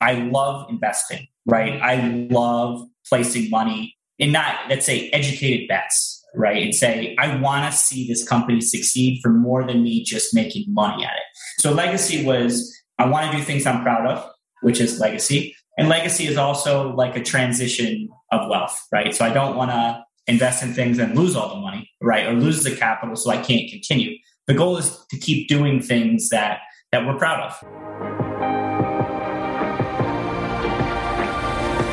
I love investing, right? I love placing money in not, let's say, educated bets, right? And say, I want to see this company succeed for more than me just making money at it. So legacy was, I want to do things I'm proud of, which is legacy. And legacy is also like a transition of wealth, right? So I don't want to invest in things and lose all the money, right? Or lose the capital so I can't continue. The goal is to keep doing things that that we're proud of.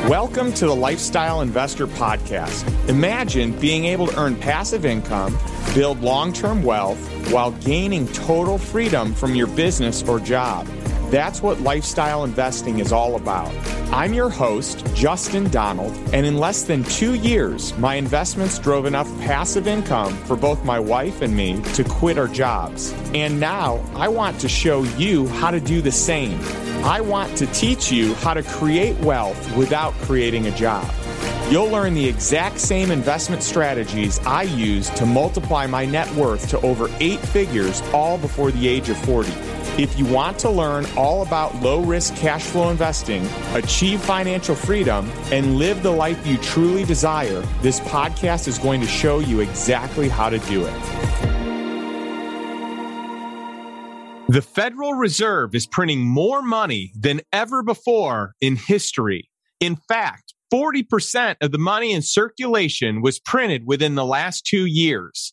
Welcome to the Lifestyle Investor Podcast. Imagine being able to earn passive income, build long term wealth, while gaining total freedom from your business or job. That's what lifestyle investing is all about. I'm your host, Justin Donald, and in less than two years, my investments drove enough passive income for both my wife and me to quit our jobs. And now I want to show you how to do the same. I want to teach you how to create wealth without creating a job. You'll learn the exact same investment strategies I use to multiply my net worth to over eight figures all before the age of 40. If you want to learn all about low risk cash flow investing, achieve financial freedom, and live the life you truly desire, this podcast is going to show you exactly how to do it. The Federal Reserve is printing more money than ever before in history. In fact, 40% of the money in circulation was printed within the last two years.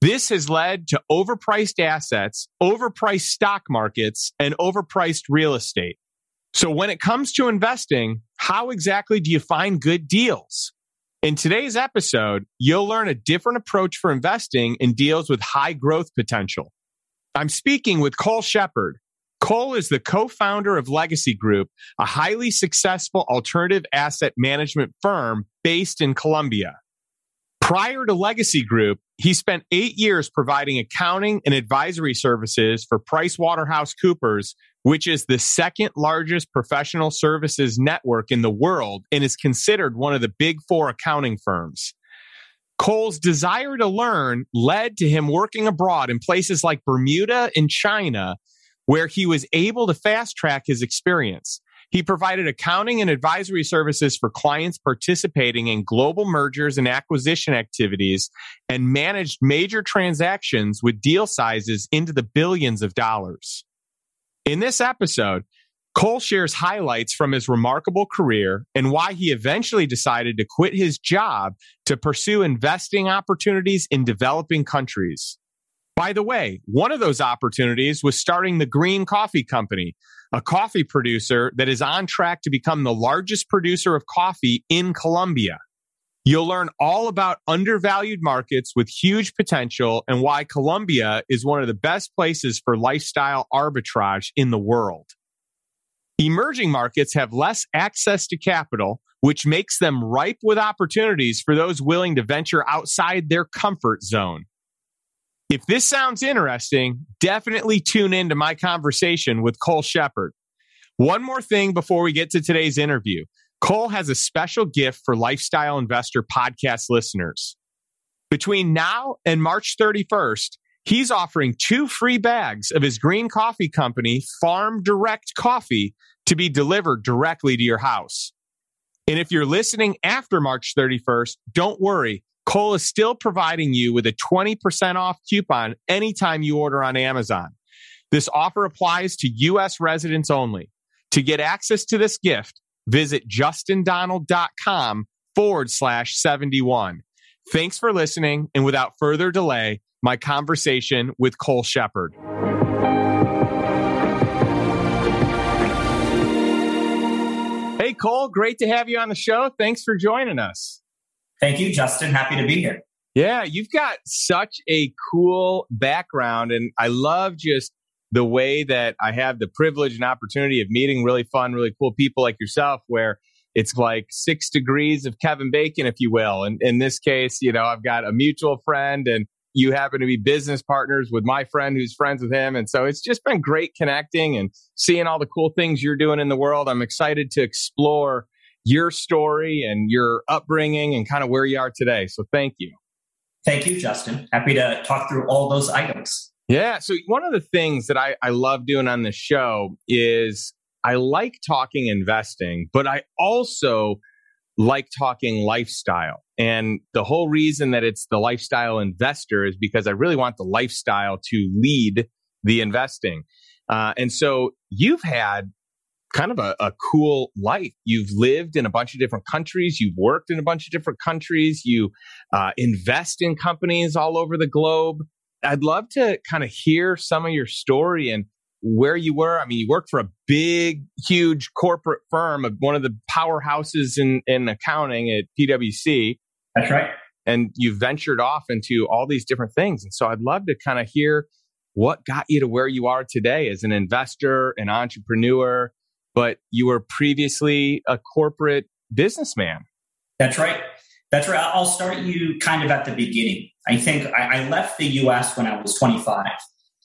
This has led to overpriced assets, overpriced stock markets, and overpriced real estate. So when it comes to investing, how exactly do you find good deals? In today's episode, you'll learn a different approach for investing in deals with high growth potential. I'm speaking with Cole Shephard. Cole is the co-founder of Legacy Group, a highly successful alternative asset management firm based in Colombia. Prior to Legacy Group, he spent eight years providing accounting and advisory services for PricewaterhouseCoopers, which is the second largest professional services network in the world and is considered one of the big four accounting firms. Cole's desire to learn led to him working abroad in places like Bermuda and China, where he was able to fast track his experience. He provided accounting and advisory services for clients participating in global mergers and acquisition activities and managed major transactions with deal sizes into the billions of dollars. In this episode, Cole shares highlights from his remarkable career and why he eventually decided to quit his job to pursue investing opportunities in developing countries. By the way, one of those opportunities was starting the Green Coffee Company, a coffee producer that is on track to become the largest producer of coffee in Colombia. You'll learn all about undervalued markets with huge potential and why Colombia is one of the best places for lifestyle arbitrage in the world. Emerging markets have less access to capital, which makes them ripe with opportunities for those willing to venture outside their comfort zone. If this sounds interesting, definitely tune into my conversation with Cole Shephard. One more thing before we get to today's interview. Cole has a special gift for Lifestyle Investor podcast listeners. Between now and March 31st, he's offering two free bags of his green coffee company, Farm Direct Coffee, to be delivered directly to your house. And if you're listening after March 31st, don't worry. Cole is still providing you with a 20% off coupon anytime you order on Amazon. This offer applies to U.S. residents only. To get access to this gift, visit justindonald.com forward slash 71. Thanks for listening. And without further delay, my conversation with Cole Shephard. Hey, Cole, great to have you on the show. Thanks for joining us. Thank you, Justin. Happy to be here. Yeah, you've got such a cool background, and I love just the way that I have the privilege and opportunity of meeting really fun, really cool people like yourself, where it's like six degrees of Kevin Bacon, if you will. And in this case, you know, I've got a mutual friend and you happen to be business partners with my friend who's friends with him. And so it's just been great connecting and seeing all the cool things you're doing in the world. I'm excited to explore your story and your upbringing and kind of where you are today. So thank you. Thank you, Justin. Happy to talk through all those items. Yeah. So one of the things that I, I love doing on the show is I like talking investing, but I also like talking lifestyle. And the whole reason that it's the lifestyle investor is because I really want the lifestyle to lead the investing. Uh, and so you've had kind of a, a, cool life. You've lived in a bunch of different countries. You've worked in a bunch of different countries. You uh, invest in companies all over the globe. I'd love to kind of hear some of your story and where you were. I mean, you worked for a big, huge corporate firm, one of the powerhouses in, in accounting at PwC. That's right. And you ventured off into all these different things. And so I'd love to kind of hear what got you to where you are today as an investor, an entrepreneur, but you were previously a corporate businessman. That's right. That's right. I'll start you kind of at the beginning. I think I, I left the US when I was 25.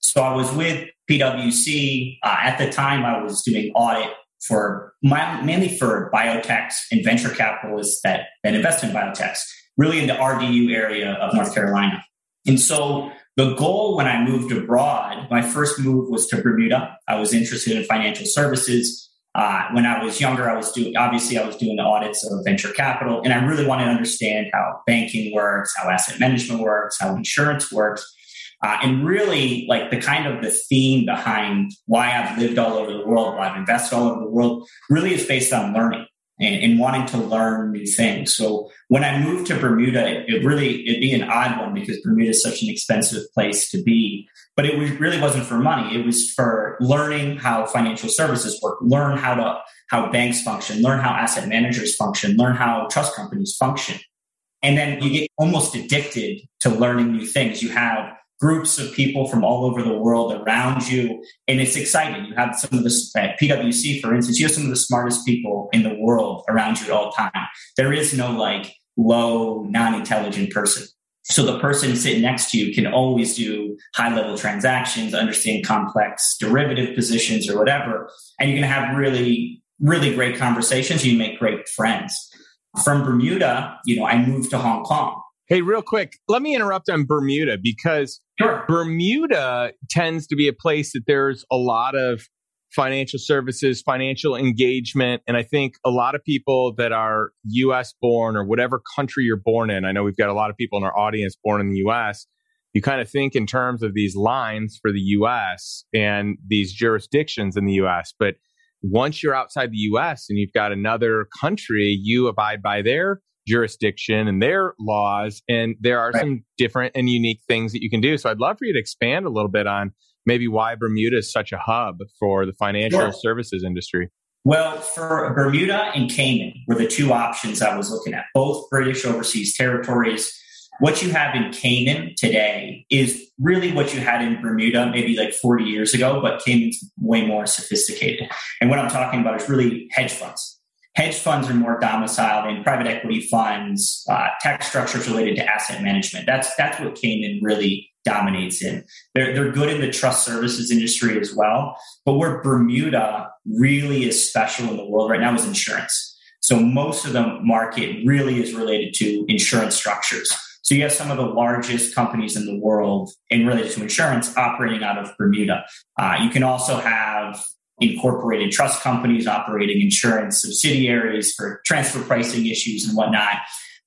So I was with PwC. Uh, at the time, I was doing audit for my, mainly for biotechs and venture capitalists that, that invest in biotechs, really in the RDU area of North Carolina. And so the goal when I moved abroad, my first move was to Bermuda. I was interested in financial services. Uh, when I was younger, I was doing, obviously, I was doing the audits of venture capital, and I really wanted to understand how banking works, how asset management works, how insurance works. Uh, and really, like the kind of the theme behind why I've lived all over the world, why I've invested all over the world, really is based on learning and, and wanting to learn new things. So when I moved to Bermuda, it, it really it'd be an odd one because Bermuda is such an expensive place to be but it was, really wasn't for money. It was for learning how financial services work, learn how to how banks function, learn how asset managers function, learn how trust companies function. And then you get almost addicted to learning new things. You have groups of people from all over the world around you, and it's exciting. You have some of the at PwC, for instance, you have some of the smartest people in the world around you at all time. There is no like low, non-intelligent person. So the person sitting next to you can always do high level transactions, understand complex derivative positions or whatever. And you can have really, really great conversations. You make great friends. From Bermuda, you know, I moved to Hong Kong. Hey, real quick, let me interrupt on Bermuda because sure. Bermuda tends to be a place that there's a lot of financial services, financial engagement. And I think a lot of people that are US born or whatever country you're born in, I know we've got a lot of people in our audience born in the US. You kind of think in terms of these lines for the US and these jurisdictions in the US. But once you're outside the US and you've got another country, you abide by their jurisdiction and their laws. And there are right. some different and unique things that you can do. So I'd love for you to expand a little bit on maybe why Bermuda is such a hub for the financial sure. services industry. Well, for Bermuda and Cayman were the two options I was looking at, both British overseas territories. What you have in Cayman today is really what you had in Bermuda maybe like 40 years ago, but Cayman's way more sophisticated. And what I'm talking about is really hedge funds. Hedge funds are more domiciled in private equity funds, uh, tax structures related to asset management. That's that's what Cayman really dominates in. They're, they're good in the trust services industry as well. But where Bermuda really is special in the world right now is insurance. So most of the market really is related to insurance structures. So you have some of the largest companies in the world in related to insurance operating out of Bermuda. Uh, you can also have incorporated trust companies operating insurance subsidiaries for transfer pricing issues and whatnot.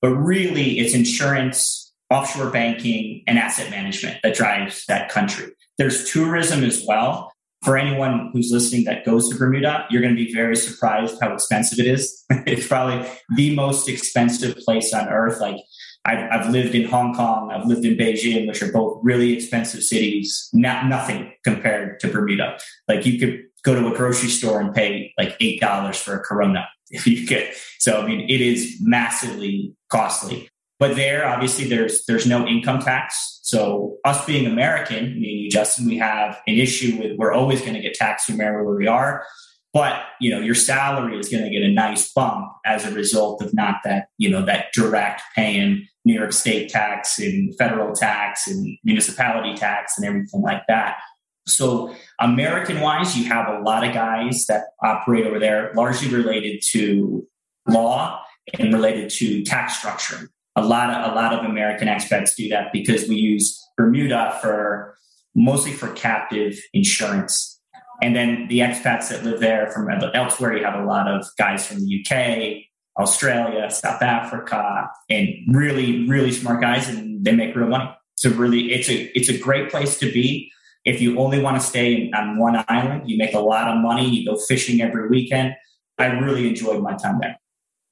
But really, it's insurance offshore banking, and asset management that drives that country. There's tourism as well. For anyone who's listening that goes to Bermuda, you're going to be very surprised how expensive it is. it's probably the most expensive place on earth. Like I've, I've, lived in Hong Kong, I've lived in Beijing, which are both really expensive cities. Not nothing compared to Bermuda. Like you could go to a grocery store and pay like eight dollars for a Corona if you could. So I mean, it is massively costly. But there, obviously, there's there's no income tax. So us being American, me Justin, we have an issue with we're always going to get taxed no matter where we are. But you know, your salary is going to get a nice bump as a result of not that you know that direct paying New York State tax and federal tax and municipality tax and everything like that. So, American wise, you have a lot of guys that operate over there, largely related to law and related to tax structure a lot of a lot of American expats do that because we use Bermuda for mostly for captive insurance. And then the expats that live there from elsewhere, you have a lot of guys from the UK, Australia, South Africa, and really, really smart guys, and they make real money. So really, it's a it's a great place to be. If you only want to stay on one island, you make a lot of money. You go fishing every weekend. I really enjoyed my time there.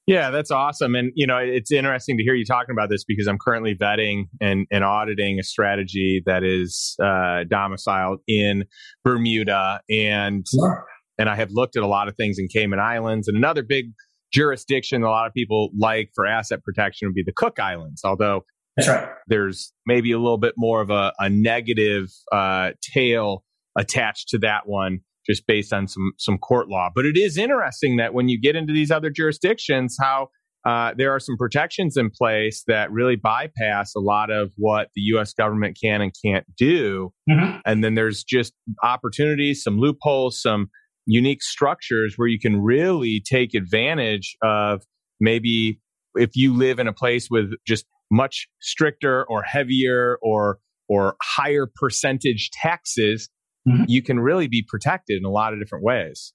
Yeah, that's awesome. And, you know, it's interesting to hear you talking about this because I'm currently vetting and, and auditing a strategy that is uh, domiciled in Bermuda. And, sure. and I have looked at a lot of things in Cayman Islands. And another big jurisdiction a lot of people like for asset protection would be the Cook Islands, although that's right. There's maybe a little bit more of a, a negative uh, tail attached to that one just based on some some court law. But it is interesting that when you get into these other jurisdictions, how uh, there are some protections in place that really bypass a lot of what the U.S. government can and can't do. Mm-hmm. And then there's just opportunities, some loopholes, some unique structures where you can really take advantage of maybe if you live in a place with just much stricter or heavier or or higher percentage taxes mm-hmm. you can really be protected in a lot of different ways.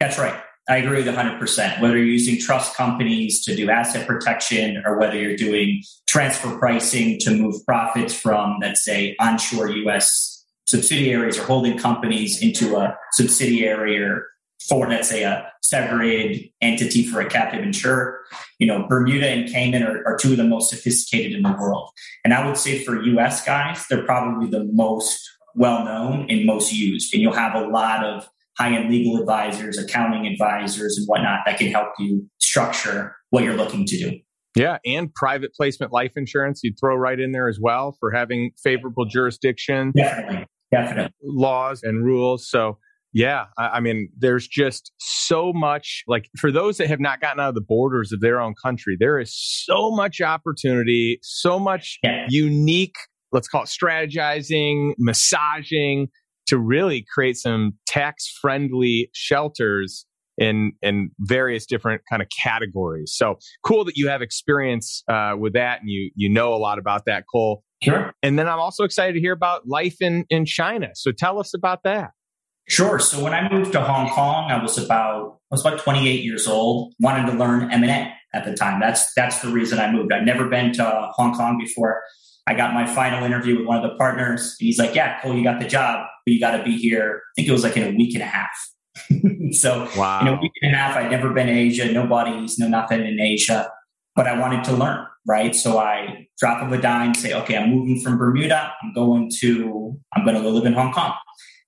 That's right. I agree with 100%. Whether you're using trust companies to do asset protection or whether you're doing transfer pricing to move profits from, let's say, onshore US subsidiaries or holding companies into a subsidiary or for, let's say, a uh, segregated entity for a captive insurer. You know, Bermuda and Cayman are, are two of the most sophisticated in the world. And I would say for US guys, they're probably the most well known and most used. And you'll have a lot of high end legal advisors, accounting advisors, and whatnot that can help you structure what you're looking to do. Yeah, and private placement life insurance you'd throw right in there as well for having favorable jurisdiction. Definitely, definitely. Laws and rules. So, yeah, I, I, mean, there's just so much. Like for those that have not gotten out of the borders of their own country, there is so much opportunity, so much yeah. unique let's call it strategizing, massaging to really create some tax friendly shelters in in various different kind of categories. So cool that you have experience uh, with that and you you know a lot about that, Cole. Sure. And then I'm also excited to hear about life in in China. So tell us about that. Sure. So when I moved to Hong Kong, I was about I was about 28 years old. Wanted to learn M and A at the time. That's that's the reason I moved. I'd never been to Hong Kong before. I got my final interview with one of the partners. he's like, Yeah, cool, you got the job, but you got to be here. I think it was like in a week and a half. so wow. in a week and a half, I'd never been to Asia, no buddies, no nothing in Asia, but I wanted to learn, right? So I drop of a dime, say, okay, I'm moving from Bermuda. I'm going to, I'm going to go live in Hong Kong.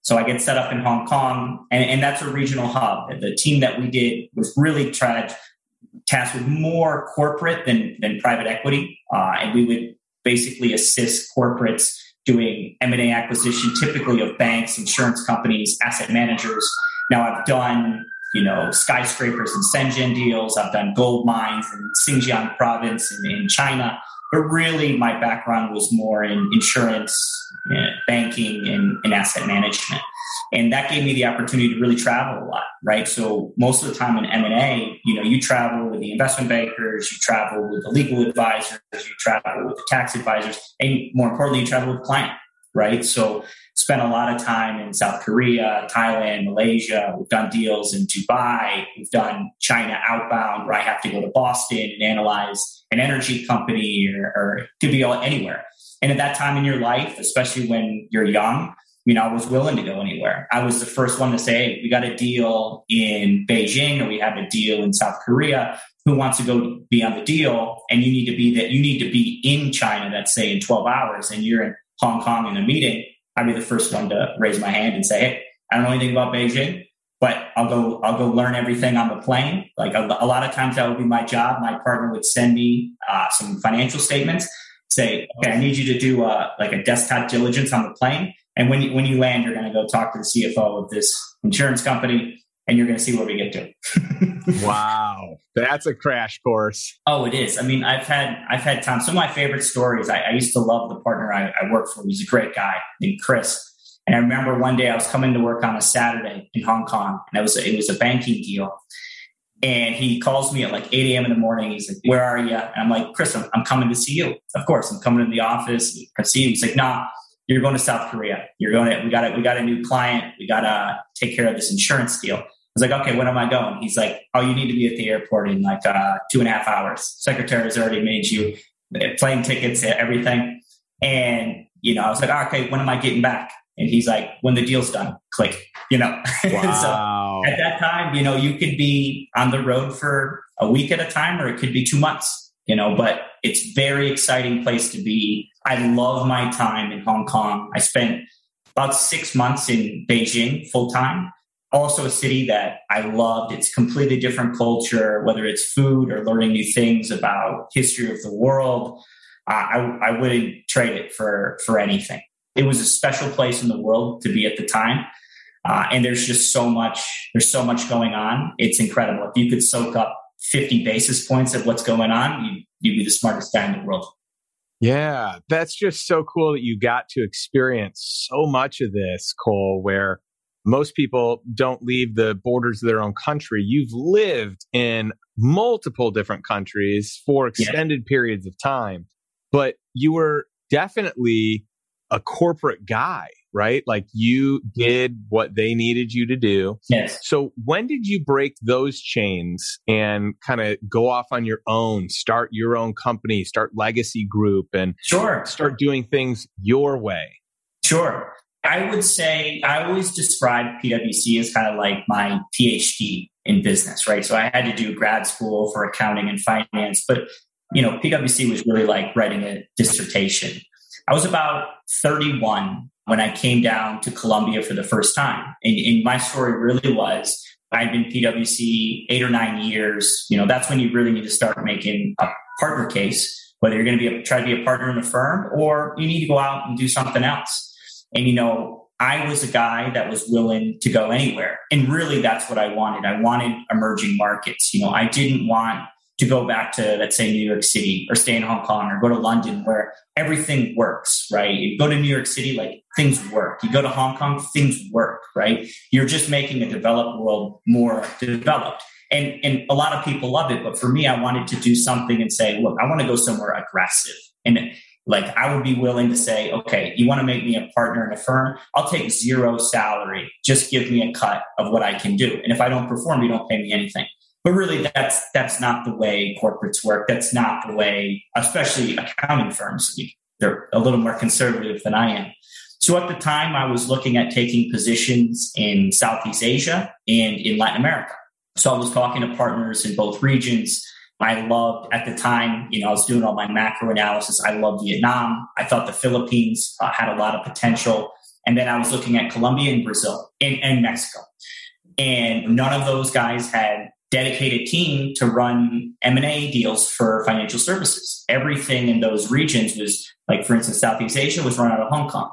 So I get set up in Hong Kong, and, and that's a regional hub. The team that we did was really tried tasked with more corporate than than private equity, uh, and we would basically assist corporates doing M&A acquisition, typically of banks, insurance companies, asset managers. Now I've done, you know, skyscrapers and Shenzhen deals. I've done gold mines in Xinjiang province in, in China. But really my background was more in insurance, banking, and, and asset management. And that gave me the opportunity to really travel a lot, right? So most of the time in M&A, you know, you travel with the investment bankers, you travel with the legal advisors, you travel with the tax advisors, and more importantly, you travel with the client, right? So spent a lot of time in South Korea, Thailand, Malaysia. We've done deals in Dubai. We've done China outbound where I have to go to Boston and analyze an energy company or, or could be anywhere. And at that time in your life, especially when you're young, I mean, I was willing to go anywhere. I was the first one to say, hey, we got a deal in Beijing or we have a deal in South Korea. Who wants to go be on the deal? And you need to be that you need to be in China, let's say in 12 hours, and you're in Hong Kong in a meeting. I'd be the first one to raise my hand and say, hey, I don't know anything about Beijing, but I'll go, I'll go learn everything on the plane. Like a, a lot of times that would be my job. My partner would send me uh, some financial statements, say, okay, I need you to do uh, like a desktop diligence on the plane and when you, when you land, you're going to go talk to the CFO of this insurance company and you're going to see where we get to. wow. That's a crash course. Oh, it is. I mean, I've had, I've had time. Some of my favorite stories. I, I used to love the partner I, I worked for. He's a great guy named Chris. And I remember one day I was coming to work on a Saturday in Hong Kong and it was, a, it was a banking deal. And he calls me at like 8 a.m. in the morning. He's like, Where are you? And I'm like, Chris, I'm, I'm coming to see you. Of course, I'm coming to the office. I see you. He's like, Nah, you're going to South Korea. You're going to, we got a, we got a new client. We got to take care of this insurance deal. I was like, okay, when am I going? He's like, oh, you need to be at the airport in like uh, two and a half hours. Secretary has already made you uh, plane tickets, everything. And, you know, I was like, okay, when am I getting back? And he's like, when the deal's done, click, you know. Wow. so at that time, you know, you could be on the road for a week at a time or it could be two months, you know, but it's very exciting place to be. I love my time in Hong Kong. I spent about six months in Beijing full time. Also a city that I loved. It's completely different culture, whether it's food or learning new things about history of the world. Uh, I, I wouldn't trade it for, for anything it was a special place in the world to be at the time. Uh, and there's just so much, there's so much going on. It's incredible. If you could soak up 50 basis points of what's going on, you, you'd be the smartest guy in the world. Yeah, that's just so cool that you got to experience so much of this, Cole, where most people don't leave the borders of their own country. You've lived in multiple different countries for extended yeah. periods of time, but you were definitely a corporate guy, right? Like you mm-hmm. did what they needed you to do. Yes. So when did you break those chains and kind of go off on your own, start your own company, start legacy group and sure. start doing things your way? Sure. I would say I always describe PwC as kind of like my PhD in business, right? So I had to do grad school for accounting and finance, but you know, PwC was really like writing a dissertation. I was about 31 when I came down to Colombia for the first time. And, and my story really was I'd been PwC eight or nine years. You know, that's when you really need to start making a partner case, whether you're going to be a, try to be a partner in a firm or you need to go out and do something else. And, you know, I was a guy that was willing to go anywhere. And really, that's what I wanted. I wanted emerging markets. You know, I didn't want to go back to, let's say, New York City or stay in Hong Kong or go to London where everything works, right? You go to New York City, like things work. You go to Hong Kong, things work, right? You're just making a developed world more developed. And, and a lot of people love it. But for me, I wanted to do something and say, look, I want to go somewhere aggressive. And like I would be willing to say, okay, you want to make me a partner in a firm? I'll take zero salary. Just give me a cut of what I can do. And if I don't perform, you don't pay me anything. But really, that's that's not the way corporates work. That's not the way, especially accounting firms. They're a little more conservative than I am. So at the time, I was looking at taking positions in Southeast Asia and in Latin America. So I was talking to partners in both regions. I loved at the time, you know, I was doing all my macro analysis. I loved Vietnam. I thought the Philippines uh, had a lot of potential. And then I was looking at Colombia and Brazil and, and Mexico. And none of those guys had dedicated team to run M&A deals for financial services. Everything in those regions was like, for instance, Southeast Asia was run out of Hong Kong.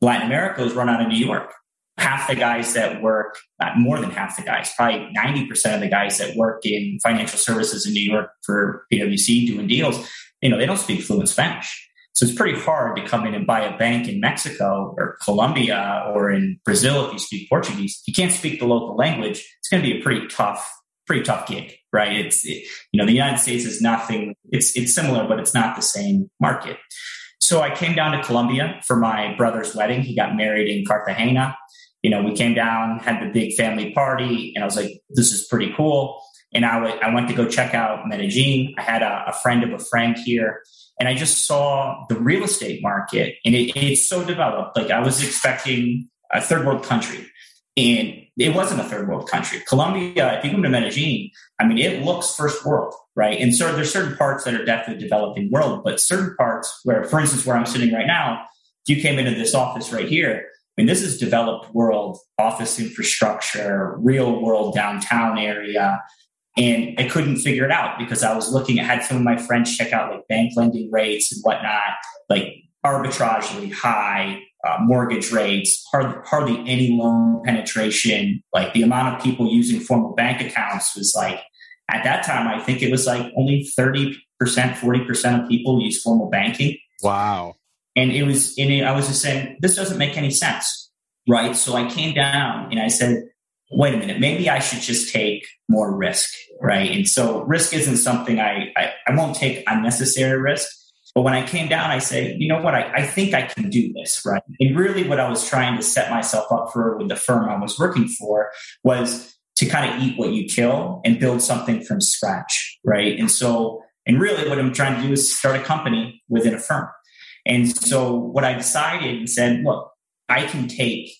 Latin America was run out of New York. Half the guys that work, not more than half the guys, probably 90% of the guys that work in financial services in New York for PwC doing deals, you know, they don't speak fluent Spanish. So it's pretty hard to come in and buy a bank in Mexico or Colombia or in Brazil if you speak Portuguese. If you can't speak the local language, it's going to be a pretty tough pretty tough gig, right? It's it, you know the United States is nothing. It's it's similar, but it's not the same market. So I came down to Colombia for my brother's wedding. He got married in Cartagena. You know, we came down, had the big family party, and I was like, "This is pretty cool." And I, w- I went to go check out Medellin. I had a, a friend of a friend here, and I just saw the real estate market, and it, it's so developed. Like I was expecting a third world country, and it wasn't a third world country. Colombia, if you come to Medellin, I mean, it looks first world, right? And so there's certain parts that are definitely developing world, but certain parts where, for instance, where I'm sitting right now, if you came into this office right here, I mean, this is developed world office infrastructure, real world downtown area. And I couldn't figure it out because I was looking, I had some of my friends check out like bank lending rates and whatnot, like arbitragely high, uh, mortgage rates, hardly, hardly any loan penetration. Like the amount of people using formal bank accounts was like, at that time, I think it was like only 30%, 40% of people use formal banking. Wow. And it was, and it, I was just saying, this doesn't make any sense. Right. So I came down and I said, wait a minute, maybe I should just take more risk. Right. And so risk isn't something I, I, I won't take unnecessary risk But when I came down, I say, you know what, I, I think I can do this, right? And really what I was trying to set myself up for with the firm I was working for was to kind of eat what you kill and build something from scratch, right? And so, and really what I'm trying to do is start a company within a firm. And so what I decided and said, look, I can take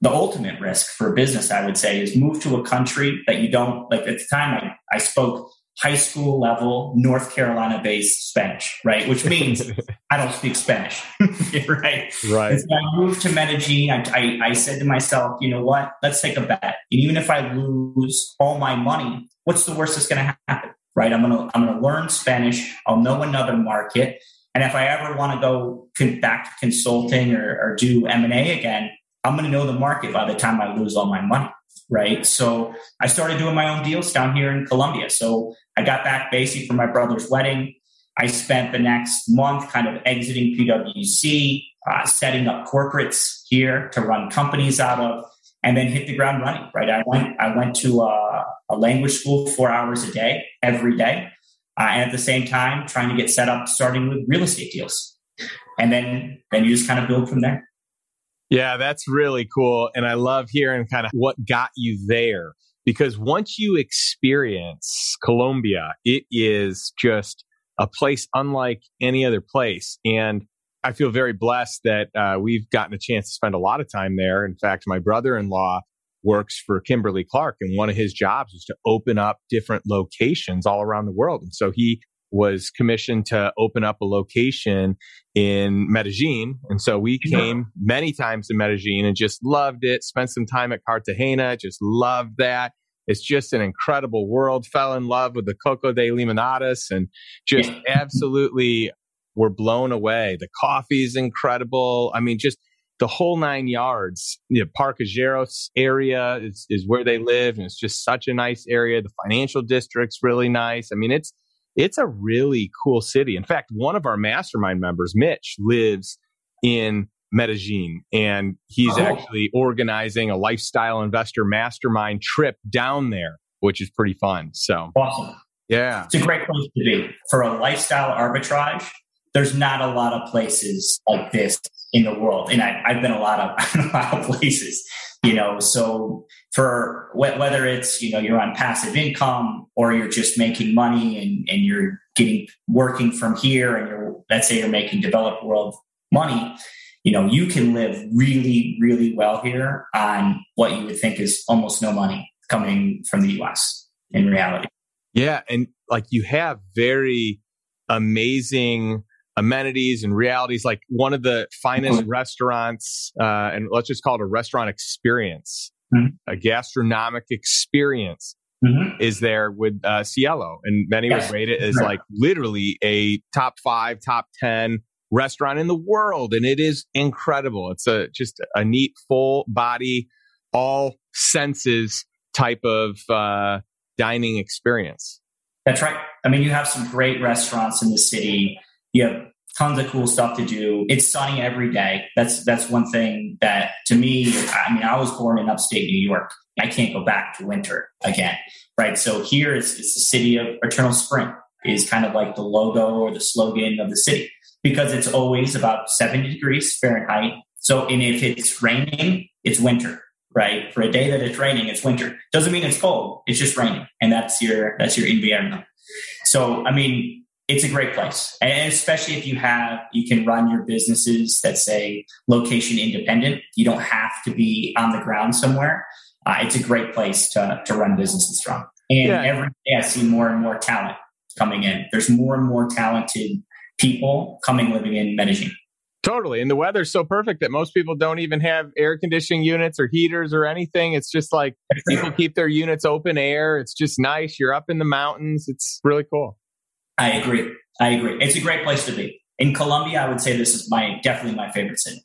the ultimate risk for a business, I would say, is move to a country that you don't like. At the time, I, I spoke high school level North Carolina based Spanish, right? Which means I don't speak Spanish, right? Right. So I moved to Medellin. I, I, I, said to myself, you know what? Let's take a bet. And even if I lose all my money, what's the worst that's going to happen, right? I'm gonna I'm gonna learn Spanish. I'll know another market, and if I ever want to go back to consulting or, or do M and A again, I'm going to know the market by the time I lose all my money. Right. So I started doing my own deals down here in Colombia. So I got back basically for my brother's wedding. I spent the next month kind of exiting PwC, uh, setting up corporates here to run companies out of, and then hit the ground running. Right. I went, I went to a, a language school four hours a day, every day. Uh, and at the same time, trying to get set up, starting with real estate deals. And then, then you just kind of build from there. Yeah, that's really cool. And I love hearing kind of what got you there because once you experience Colombia, it is just a place unlike any other place. And I feel very blessed that uh, we've gotten a chance to spend a lot of time there. In fact, my brother in law works for Kimberly Clark, and one of his jobs is to open up different locations all around the world. And so he was commissioned to open up a location in Medellin. And so we came many times to Medellin and just loved it, spent some time at Cartagena, just loved that. It's just an incredible world. Fell in love with the Coco de Limonadas and just absolutely were blown away. The coffee is incredible. I mean, just the whole nine yards. The you know, Parque Lleras area is, is where they live, and it's just such a nice area. The financial district's really nice. I mean, it's it's a really cool city. In fact, one of our mastermind members, Mitch, lives in Medellin and he's oh. actually organizing a lifestyle investor mastermind trip down there, which is pretty fun. So awesome. Yeah. It's a great place to be for a lifestyle arbitrage. There's not a lot of places like this in the world. And I, have been a lot of a lot of places, you know. So for whether it's you know you're on passive income or you're just making money and, and you're getting working from here and you're let's say you're making developed world money, you know you can live really really well here on what you would think is almost no money coming from the US in reality. Yeah, and like you have very amazing amenities and realities. Like one of the finest mm-hmm. restaurants, uh, and let's just call it a restaurant experience, mm-hmm. a gastronomic experience. Mm-hmm. Is there with uh, Cielo, and many yes. would rate it as like literally a top five, top ten restaurant in the world, and it is incredible. It's a just a neat, full body, all senses type of uh, dining experience. That's right. I mean, you have some great restaurants in the city you have tons of cool stuff to do. It's sunny every day. That's that's one thing that to me, I mean, I was born in upstate New York. I can't go back to winter again, right? So here is it's the city of eternal spring is kind of like the logo or the slogan of the city because it's always about 70 degrees Fahrenheit. So, and if it's raining, it's winter, right? For a day that it's raining, it's winter. Doesn't mean it's cold. It's just raining, and that's your that's your invierno. So, I mean, it's a great place and especially if you have you can run your businesses that say location independent you don't have to be on the ground somewhere uh, it's a great place to, to run businesses from and yeah. every day i see more and more talent coming in there's more and more talented people coming living in medellin Totally. And the weather's so perfect that most people don't even have air conditioning units or heaters or anything. It's just like people keep their units open air. It's just nice. You're up in the mountains. It's really cool. I agree. I agree. It's a great place to be. In Colombia, I would say this is my definitely my favorite city.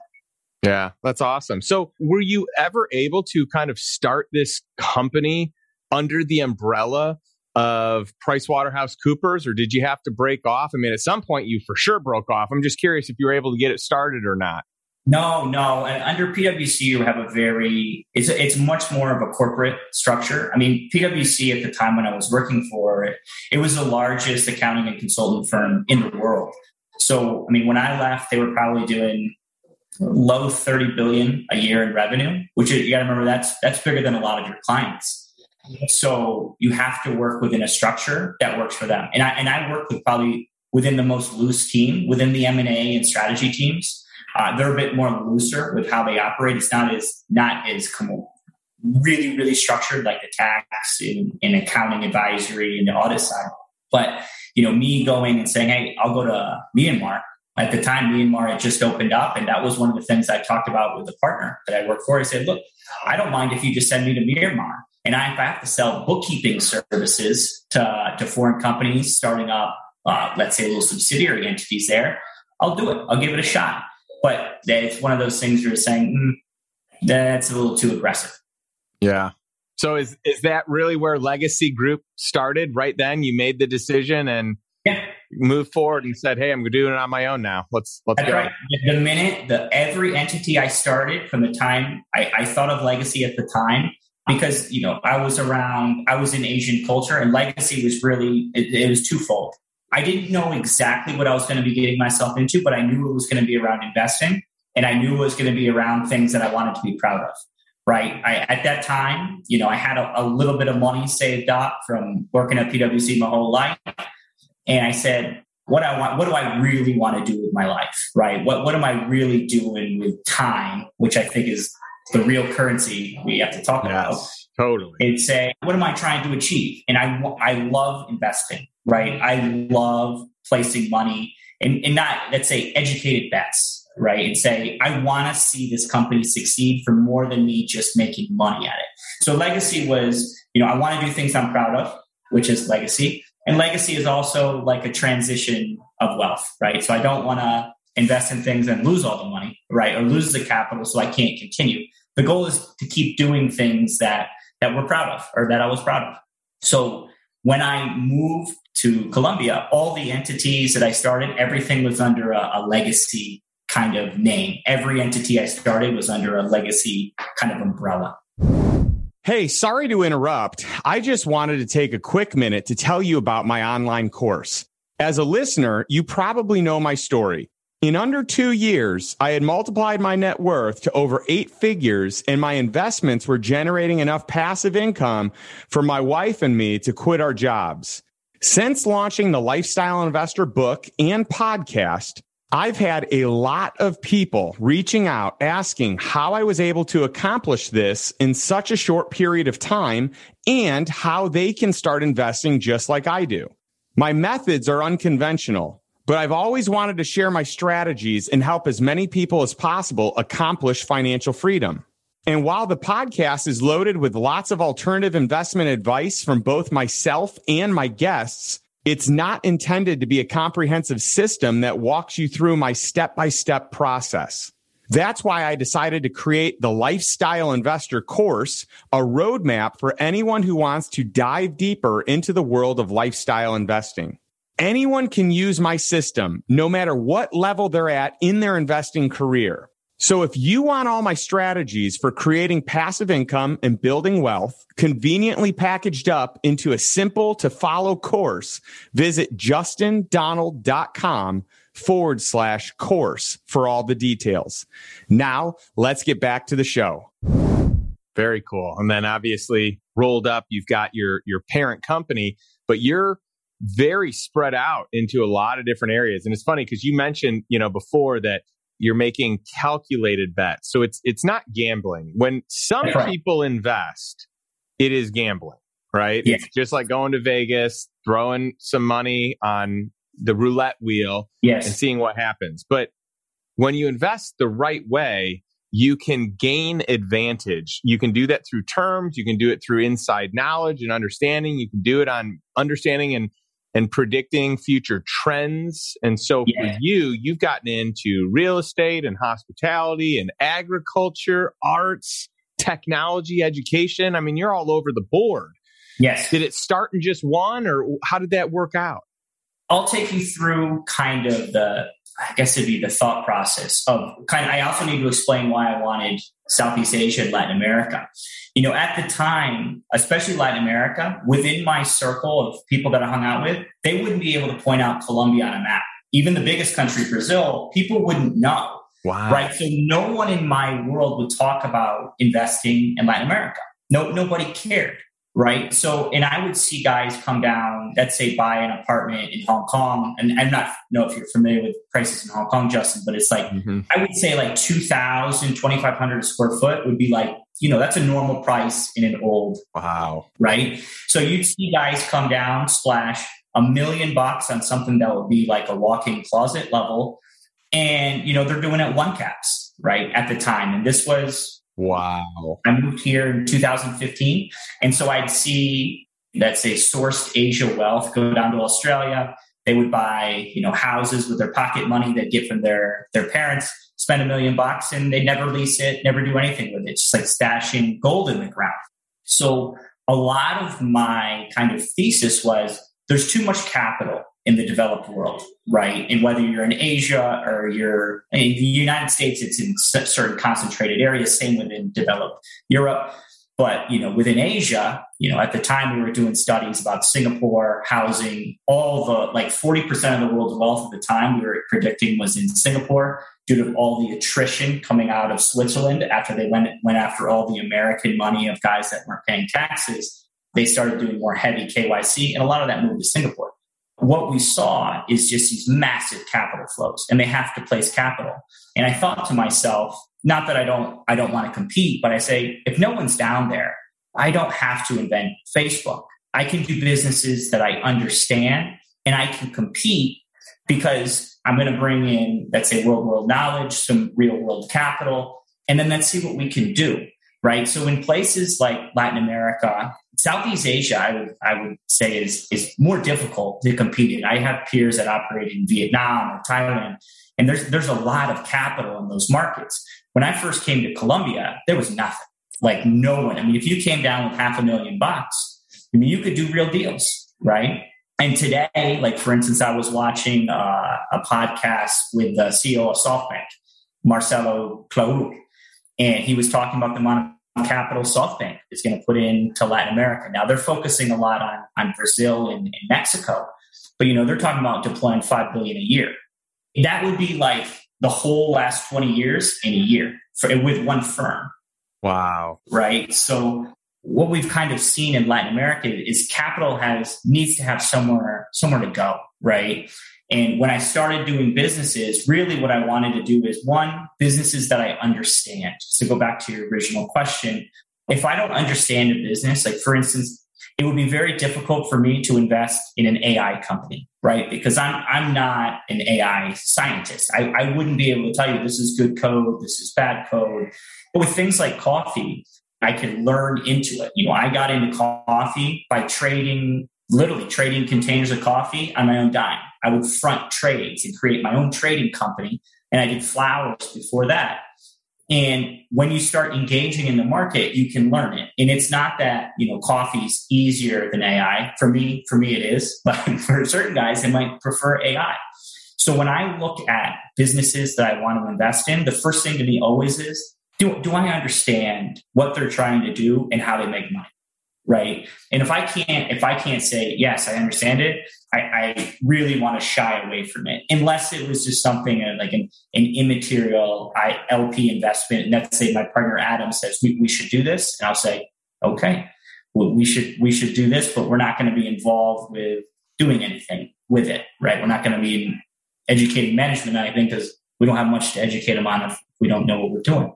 Yeah, that's awesome. So, were you ever able to kind of start this company under the umbrella of PricewaterhouseCoopers, or did you have to break off? I mean, at some point, you for sure broke off. I'm just curious if you were able to get it started or not. No, no. And under PwC, you have a very it's it's much more of a corporate structure. I mean, PwC at the time when I was working for it, it was the largest accounting and consulting firm in the world. So, I mean, when I left, they were probably doing low 30 billion a year in revenue, which you got to remember that's that's bigger than a lot of your clients. So you have to work within a structure that works for them. And I and I work with probably within the most loose team within the M and A and strategy teams. Uh, they're a bit more looser with how they operate. It's not as not as really really structured like the tax and, and accounting advisory and the audit side. But you know, me going and saying, "Hey, I'll go to Myanmar." At the time, Myanmar had just opened up, and that was one of the things I talked about with the partner that I work for. I said, "Look, I don't mind if you just send me to Myanmar, and I, if I have to sell bookkeeping services to to foreign companies starting up, uh, let's say a little subsidiary entities there, I'll do it. I'll give it a shot." But it's one of those things where you're saying mm, that's a little too aggressive. Yeah. So is is that really where Legacy Group started? Right then, you made the decision and yeah. moved forward and said, "Hey, I'm doing it on my own now. Let's let's That's go." Right. The minute the every entity I started from the time I, I thought of Legacy at the time because you know I was around, I was in Asian culture, and Legacy was really it, it was twofold. I didn't know exactly what I was going to be getting myself into, but I knew it was going to be around investing, and I knew it was going to be around things that I wanted to be proud of right? I, at that time, you know, I had a, a, little bit of money saved up from working at PwC my whole life. And I said, what I want, what do I really want to do with my life, right? What, what am I really doing with time, which I think is the real currency we have to talk yes, about. Totally. And say, what am I trying to achieve? And I, I love investing, right? I love placing money and, and not, let's say, educated bets right? And say, I want to see this company succeed for more than me just making money at it. So legacy was, you know, I want to do things I'm proud of, which is legacy. And legacy is also like a transition of wealth, right? So I don't want to invest in things and lose all the money, right? Or lose the capital so I can't continue. The goal is to keep doing things that that we're proud of or that I was proud of. So when I moved to Colombia, all the entities that I started, everything was under a, a legacy kind of name. Every entity I started was under a legacy kind of umbrella. Hey, sorry to interrupt. I just wanted to take a quick minute to tell you about my online course. As a listener, you probably know my story. In under two years, I had multiplied my net worth to over eight figures, and my investments were generating enough passive income for my wife and me to quit our jobs. Since launching the Lifestyle Investor book and podcast, I've had a lot of people reaching out asking how I was able to accomplish this in such a short period of time and how they can start investing just like I do. My methods are unconventional, but I've always wanted to share my strategies and help as many people as possible accomplish financial freedom. And while the podcast is loaded with lots of alternative investment advice from both myself and my guests, it's not intended to be a comprehensive system that walks you through my step by step process. That's why I decided to create the Lifestyle Investor course, a roadmap for anyone who wants to dive deeper into the world of lifestyle investing. Anyone can use my system, no matter what level they're at in their investing career. So if you want all my strategies for creating passive income and building wealth conveniently packaged up into a simple to follow course, visit justindonald.com forward slash course for all the details. Now let's get back to the show. Very cool. And then obviously rolled up, you've got your, your parent company, but you're very spread out into a lot of different areas. And it's funny because you mentioned, you know, before that you're making calculated bets. So it's it's not gambling. When some right. people invest, it is gambling, right? Yeah. It's just like going to Vegas, throwing some money on the roulette wheel yes. and seeing what happens. But when you invest the right way, you can gain advantage. You can do that through terms, you can do it through inside knowledge and understanding, you can do it on understanding and and predicting future trends. And so yeah. for you, you've gotten into real estate and hospitality and agriculture, arts, technology, education. I mean, you're all over the board. Yes. Did it start in just one or how did that work out? I'll take you through kind of the I guess it'd be the thought process of kind of, I also need to explain why I wanted Southeast Asia and Latin America. You know, at the time, especially Latin America, within my circle of people that I hung out with, they wouldn't be able to point out Colombia on a map. even the biggest country, Brazil, people wouldn't know. Wow. Right. So no one in my world would talk about investing in Latin America. No, nobody cared. Right. So, and I would see guys come down, let's say buy an apartment in Hong Kong. And I'm not know if you're familiar with prices in Hong Kong, Justin, but it's like, mm-hmm. I would say like 2000, 2500 square foot would be like, you know, that's a normal price in an old. Wow. Right. So you'd see guys come down, splash a million bucks on something that would be like a walk-in closet level. And, you know, they're doing it one caps, right, at the time. And this was Wow. I moved here in 2015. And so I'd see, let's say, Southeast Asia wealth go down to Australia. They would buy, you know, houses with their pocket money they'd get from their, their parents, spend a million bucks, and they never lease it, never do anything with it, just like stashing gold in the ground. So a lot of my kind of thesis was there's too much capital in the developed world, right? And whether you're in Asia or you're in the United States, it's in certain concentrated areas, same within developed Europe. But, you know, within Asia, you know, at the time we were doing studies about Singapore housing, all the like 40% of the world's wealth at the time we were predicting was in Singapore due to all the attrition coming out of Switzerland after they went, went after all the American money of guys that weren't paying taxes. They started doing more heavy KYC and a lot of that moved to Singapore what we saw is just these massive capital flows and they have to place capital. And i thought to myself not that i don't i don't want to compete but i say if no one's down there i don't have to invent facebook. I can do businesses that i understand and i can compete because i'm going to bring in let's say world world knowledge some real world capital and then let's see what we can do right so in places like latin america Southeast Asia, I would I would say is is more difficult to compete in. I have peers that operate in Vietnam or Thailand, and there's there's a lot of capital in those markets. When I first came to Colombia, there was nothing. Like no one. I mean, if you came down with half a million bucks, I mean, you could do real deals, right? And today, like for instance, I was watching uh, a podcast with the CEO of SoftBank, Marcelo Claure, and he was talking about the amount of capital SoftBank is going to put into Latin America. Now they're focusing a lot on, on Brazil and, and Mexico, but you know, they're talking about deploying 5 billion a year. That would be like the whole last 20 years in a year for, with one firm. Wow. Right. So what we've kind of seen in Latin America is capital has needs to have somewhere somewhere to go, right? And when I started doing businesses, really what I wanted to do is one, businesses that I understand. So go back to your original question. If I don't understand a business, like for instance, it would be very difficult for me to invest in an AI company, right? Because I'm I'm not an AI scientist. I, I wouldn't be able to tell you this is good code, this is bad code. But with things like coffee, I can learn into it. You know, I got into coffee by trading, literally trading containers of coffee on my own dime. I would front trades and create my own trading company. And I did flowers before that. And when you start engaging in the market, you can learn it. And it's not that, you know, coffee's easier than AI. For me, for me it is, but for certain guys, they might prefer AI. So when I look at businesses that I want to invest in, the first thing to me always is, do, do I understand what they're trying to do and how they make money? Right? And if i can't if i can't say yes i understand it i, I really want to shy away from it unless it was just something uh, like an, an immaterial lp investment and let's say my partner adam says we, we should do this and i'll say okay we should we should do this but we're not going to be involved with doing anything with it right? We're not going to be educating management i think because we don't have much to educate them on if we don't know what we're doing.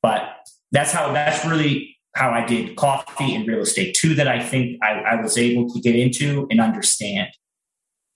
But that's how that's really how I did coffee and real estate, two that I think I, I was able to get into and understand.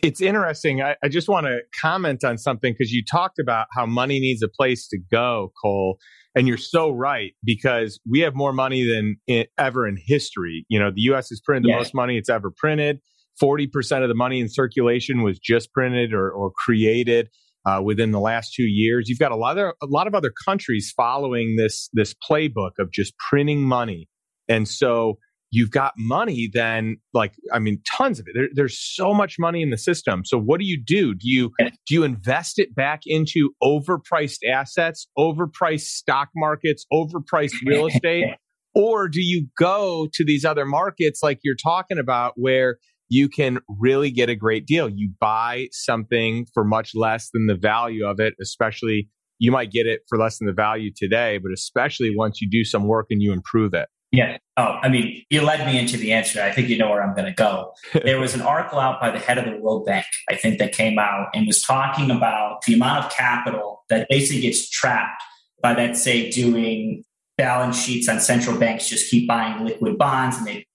It's interesting. I, I just want to comment on something because you talked about how money needs a place to go, Cole. And you're so right because we have more money than in, ever in history. You know, the US has printed the yeah. most money it's ever printed. 40% of the money in circulation was just printed or, or created uh, within the last two years. You've got a lot of a lot of other countries following this this playbook of just printing money, and so you've got money. Then, like I mean, tons of it. There, there's so much money in the system. So, what do you do? Do you do you invest it back into overpriced assets, overpriced stock markets, overpriced real estate? Or do you go to these other markets like you're talking about where you can really get a great deal. You buy something for much less than the value of it, especially you might get it for less than the value today, but especially once you do some work and you improve it. Yeah. Oh, I mean, you led me into the answer. I think you know where I'm going to go. there was an article out by the head of the World Bank, I think, that came out and was talking about the amount of capital that basically gets trapped by that, say, doing balance sheets on central banks just keep buying liquid bonds and they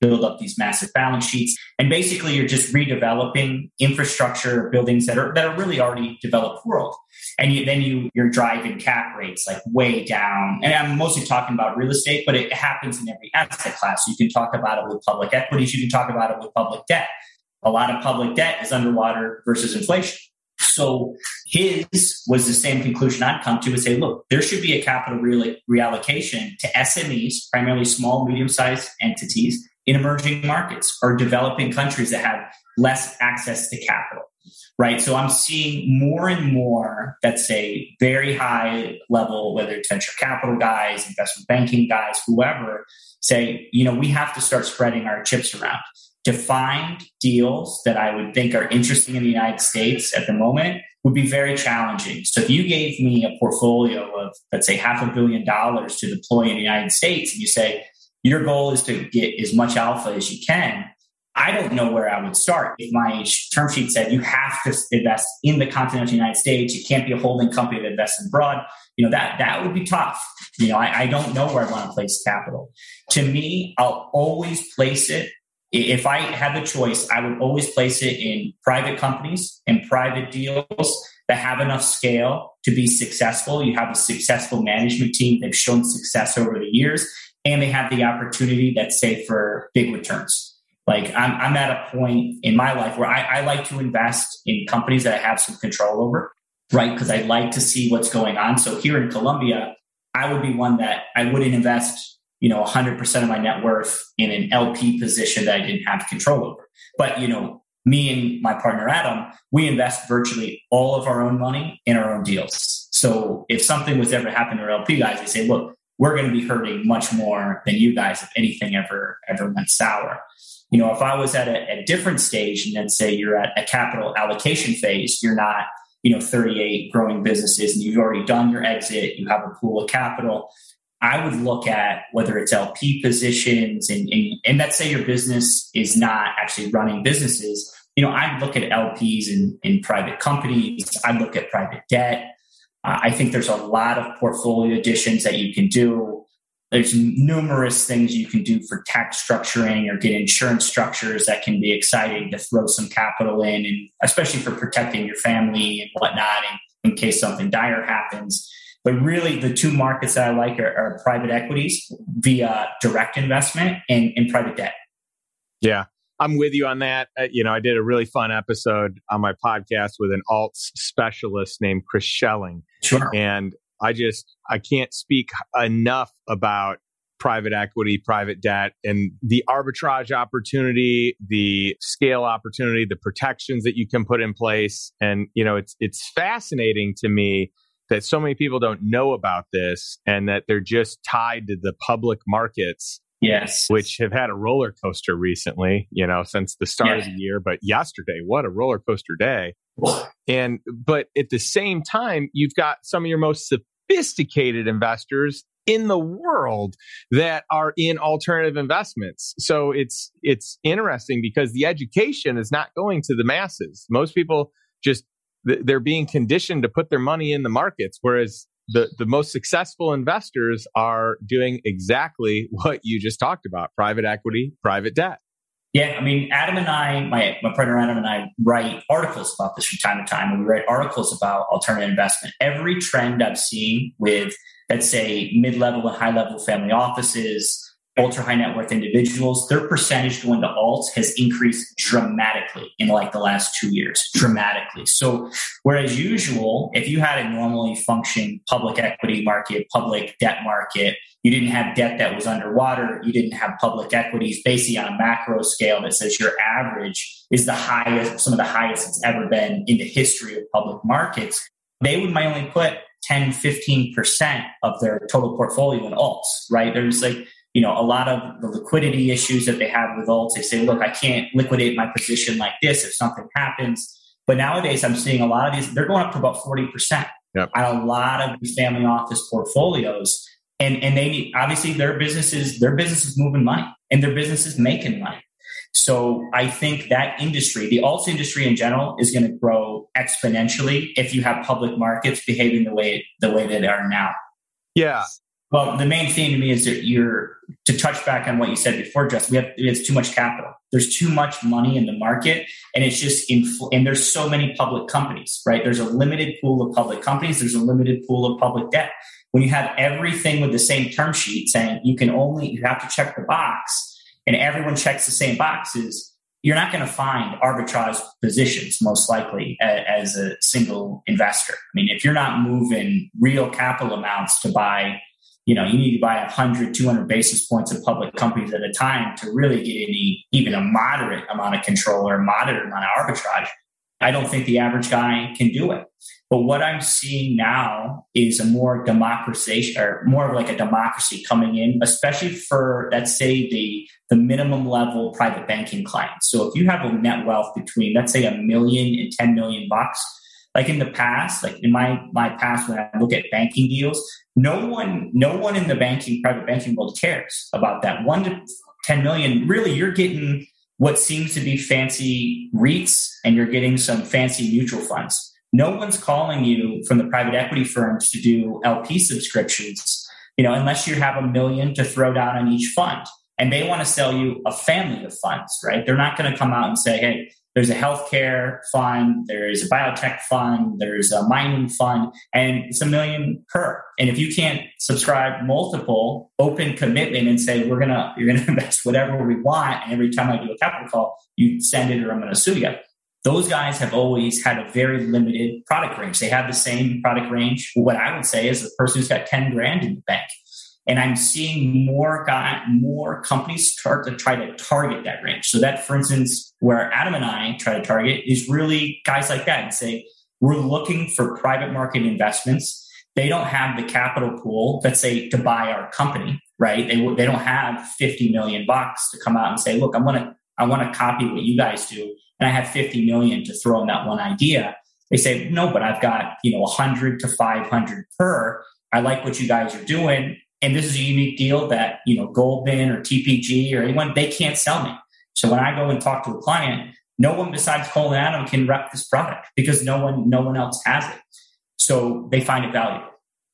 build up these massive balance sheets. And basically you're just redeveloping infrastructure buildings that are that are really already developed world. And you, then you you're driving cap rates like way down. And I'm mostly talking about real estate, but it happens in every asset class. You can talk about it with public equities, you can talk about it with public debt. A lot of public debt is underwater versus inflation. So his was the same conclusion I'd come to and say, look, there should be a capital reallocation to SMEs, primarily small, medium sized entities in emerging markets or developing countries that have less access to capital. Right. So I'm seeing more and more that say very high level, whether it's venture capital guys, investment banking guys, whoever, say, you know, we have to start spreading our chips around to find deals that I would think are interesting in the United States at the moment would be very challenging. So if you gave me a portfolio of, let's say, half a billion dollars to deploy in the United States, and you say, your goal is to get as much alpha as you can, I don't know where I would start. If my term sheet said you have to invest in the continental United States, you can't be a holding company that invests abroad, you know, that, that would be tough. You know, I, I don't know where I want to place capital. To me, I'll always place it if I had the choice, I would always place it in private companies and private deals that have enough scale to be successful. You have a successful management team. They've shown success over the years and they have the opportunity that's safe for big returns. Like I'm, I'm at a point in my life where I, I like to invest in companies that I have some control over, right? Because I like to see what's going on. So here in Colombia, I would be one that I wouldn't invest you know 100% of my net worth in an lp position that i didn't have control over but you know me and my partner adam we invest virtually all of our own money in our own deals so if something was ever happen to our lp guys we say look we're going to be hurting much more than you guys if anything ever ever went sour you know if i was at a, a different stage and then say you're at a capital allocation phase you're not you know 38 growing businesses and you've already done your exit you have a pool of capital I would look at whether it's LP positions and, and, and let's say your business is not actually running businesses. You know, I'd look at LPs in, in private companies. I'd look at private debt. Uh, I think there's a lot of portfolio additions that you can do. There's numerous things you can do for tax structuring or get insurance structures that can be exciting to throw some capital in, and especially for protecting your family and whatnot, in, in case something dire happens. But really, the two markets that I like are, are private equities via direct investment and, and, private debt. Yeah, I'm with you on that. Uh, you know, I did a really fun episode on my podcast with an alts specialist named Chris Schelling. Sure. And I just, I can't speak enough about private equity, private debt, and the arbitrage opportunity, the scale opportunity, the protections that you can put in place. And, you know, it's, it's fascinating to me that so many people don't know about this and that they're just tied to the public markets yes. Which have had a roller coaster recently you know since the start yes. of the year but yesterday what a roller coaster day. And but at the same time you've got some of your most sophisticated investors in the world that are in alternative investments. So it's it's interesting because the education is not going to the masses. Most people just they're being conditioned to put their money in the markets, whereas the, the most successful investors are doing exactly what you just talked about private equity, private debt. Yeah, I mean, Adam and I, my, my partner Adam and I write articles about this from time to time, and we write articles about alternative investment. Every trend I've seen with, let's say, mid level and high level family offices, ultra high net worth individuals, their percentage going to alts has increased dramatically in like the last two years, dramatically. So, whereas usual, if you had a normally functioning public equity market, public debt market, you didn't have debt that was underwater, you didn't have public equities, basically on a macro scale that says your average is the highest, some of the highest it's ever been in the history of public markets. They would might only put 10, 15% of their total portfolio in alts, right? There's like, you know, a lot of the liquidity issues that they have with alts. They say, look, I can't liquidate my position like this if something happens. But nowadays, I'm seeing a lot of these, they're going up to about 40% yep. on a lot of these family office portfolios. And, and they need, obviously their businesses, their business is moving money and their business is making money. So I think that industry, the alts industry in general, is going to grow exponentially if you have public markets behaving the way the way that they are now. Yeah. Well, the main thing to me is that you're to touch back on what you said before, Justin. We have it's too much capital. There's too much money in the market, and it's just infl- and there's so many public companies, right? There's a limited pool of public companies. There's a limited pool of public debt. When you have everything with the same term sheet saying you can only you have to check the box, and everyone checks the same boxes, you're not going to find arbitrage positions most likely as a single investor. I mean, if you're not moving real capital amounts to buy you know, you need to buy 100, 200 basis points of public companies at a time to really get any, even a moderate amount of control or a moderate amount of arbitrage. I don't think the average guy can do it. But what I'm seeing now is a more democratization or more of like a democracy coming in, especially for let's say the the minimum level private banking clients. So if you have a net wealth between let's say a million and 10 million bucks, like in the past, like in my my past when I look at banking deals, no one no one in the banking private banking world cares about that. One to ten million, really you're getting what seems to be fancy REITs and you're getting some fancy mutual funds. No one's calling you from the private equity firms to do LP subscriptions, you know, unless you have a million to throw down on each fund. And they want to sell you a family of funds, right? They're not going to come out and say, hey, there's a healthcare fund, there's a biotech fund, there's a mining fund, and it's a million per. And if you can't subscribe multiple open commitment and say we're gonna you're gonna invest whatever we want, and every time I do a capital call, you send it or I'm gonna sue you. Those guys have always had a very limited product range. They have the same product range. What I would say is the person who's got 10 grand in the bank and I'm seeing more guy, more companies start to try to target that range. So that, for instance, where Adam and I try to target is really guys like that and say, we're looking for private market investments. They don't have the capital pool, let's say, to buy our company, right? They, they don't have 50 million bucks to come out and say, look, I want to, I want to copy what you guys do. And I have 50 million to throw in that one idea. They say, no, but I've got, you know, 100 to 500 per. I like what you guys are doing and this is a unique deal that you know goldman or tpg or anyone they can't sell me. So when i go and talk to a client no one besides cole and adam can rep this product because no one no one else has it. So they find it valuable.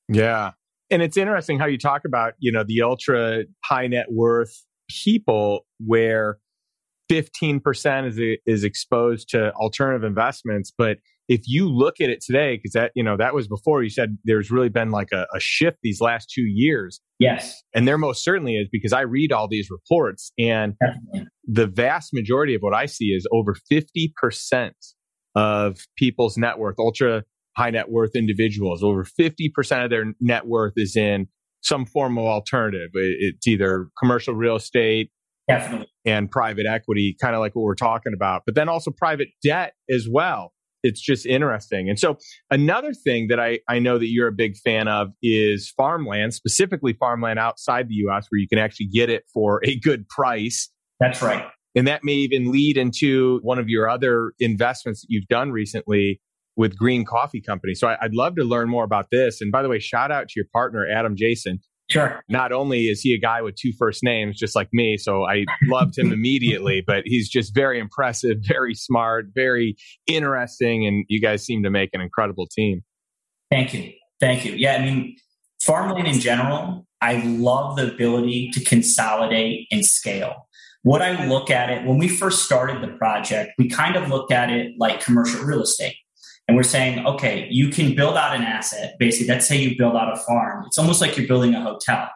Yeah. And it's interesting how you talk about you know the ultra high net worth people where 15% is is exposed to alternative investments but if you look at it today, because that, you know, that was before you said there's really been like a, a, shift these last two years. Yes. And there most certainly is because I read all these reports and Definitely. the vast majority of what I see is over 50% of people's net worth, ultra high net worth individuals, over 50% of their net worth is in some form of alternative. It's either commercial real estate, Definitely. and private equity, kind of like what we're talking about, but then also private debt as well it's just interesting. And so another thing that I, I know that you're a big fan of is farmland, specifically farmland outside the US where you can actually get it for a good price. That's right. And that may even lead into one of your other investments that you've done recently with Green Coffee Company. So I, would love to learn more about this. And by the way, shout out to your partner, Adam Jason. Sure. Not only is he a guy with two first names, just like me, so I loved him immediately, but he's just very impressive, very smart, very interesting, and you guys seem to make an incredible team. Thank you. Thank you. Yeah, I mean, farmland in general, I love the ability to consolidate and scale. What I look at it, when we first started the project, we kind of looked at it like commercial real estate. And we're saying, okay, you can build out an asset. Basically, let's say you build out a farm. It's almost like you're building a hotel.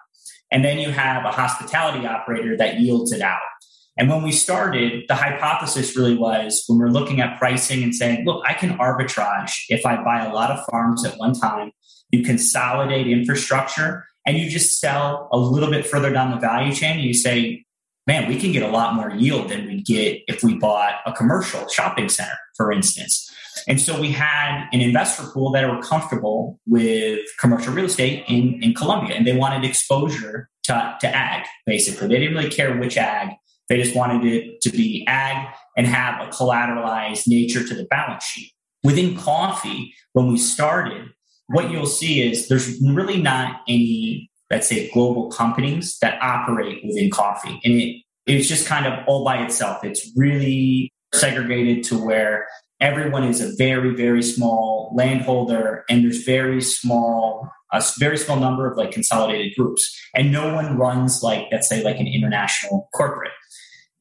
And then you have a hospitality operator that yields it out. And when we started, the hypothesis really was when we're looking at pricing and saying, look, I can arbitrage if I buy a lot of farms at one time, you consolidate infrastructure, and you just sell a little bit further down the value chain. And you say, man, we can get a lot more yield than we'd get if we bought a commercial shopping center, for instance. And so we had an investor pool that were comfortable with commercial real estate in, in Colombia and they wanted exposure to, to ag, basically. They didn't really care which ag. They just wanted it to be ag and have a collateralized nature to the balance sheet. Within coffee, when we started, what you'll see is there's really not any, let's say, global companies that operate within coffee. And it, it's just kind of all by itself. It's really segregated to where everyone is a very, very small landholder and there's very small, a very small number of like consolidated groups. And no one runs like, let's say, like an international corporate.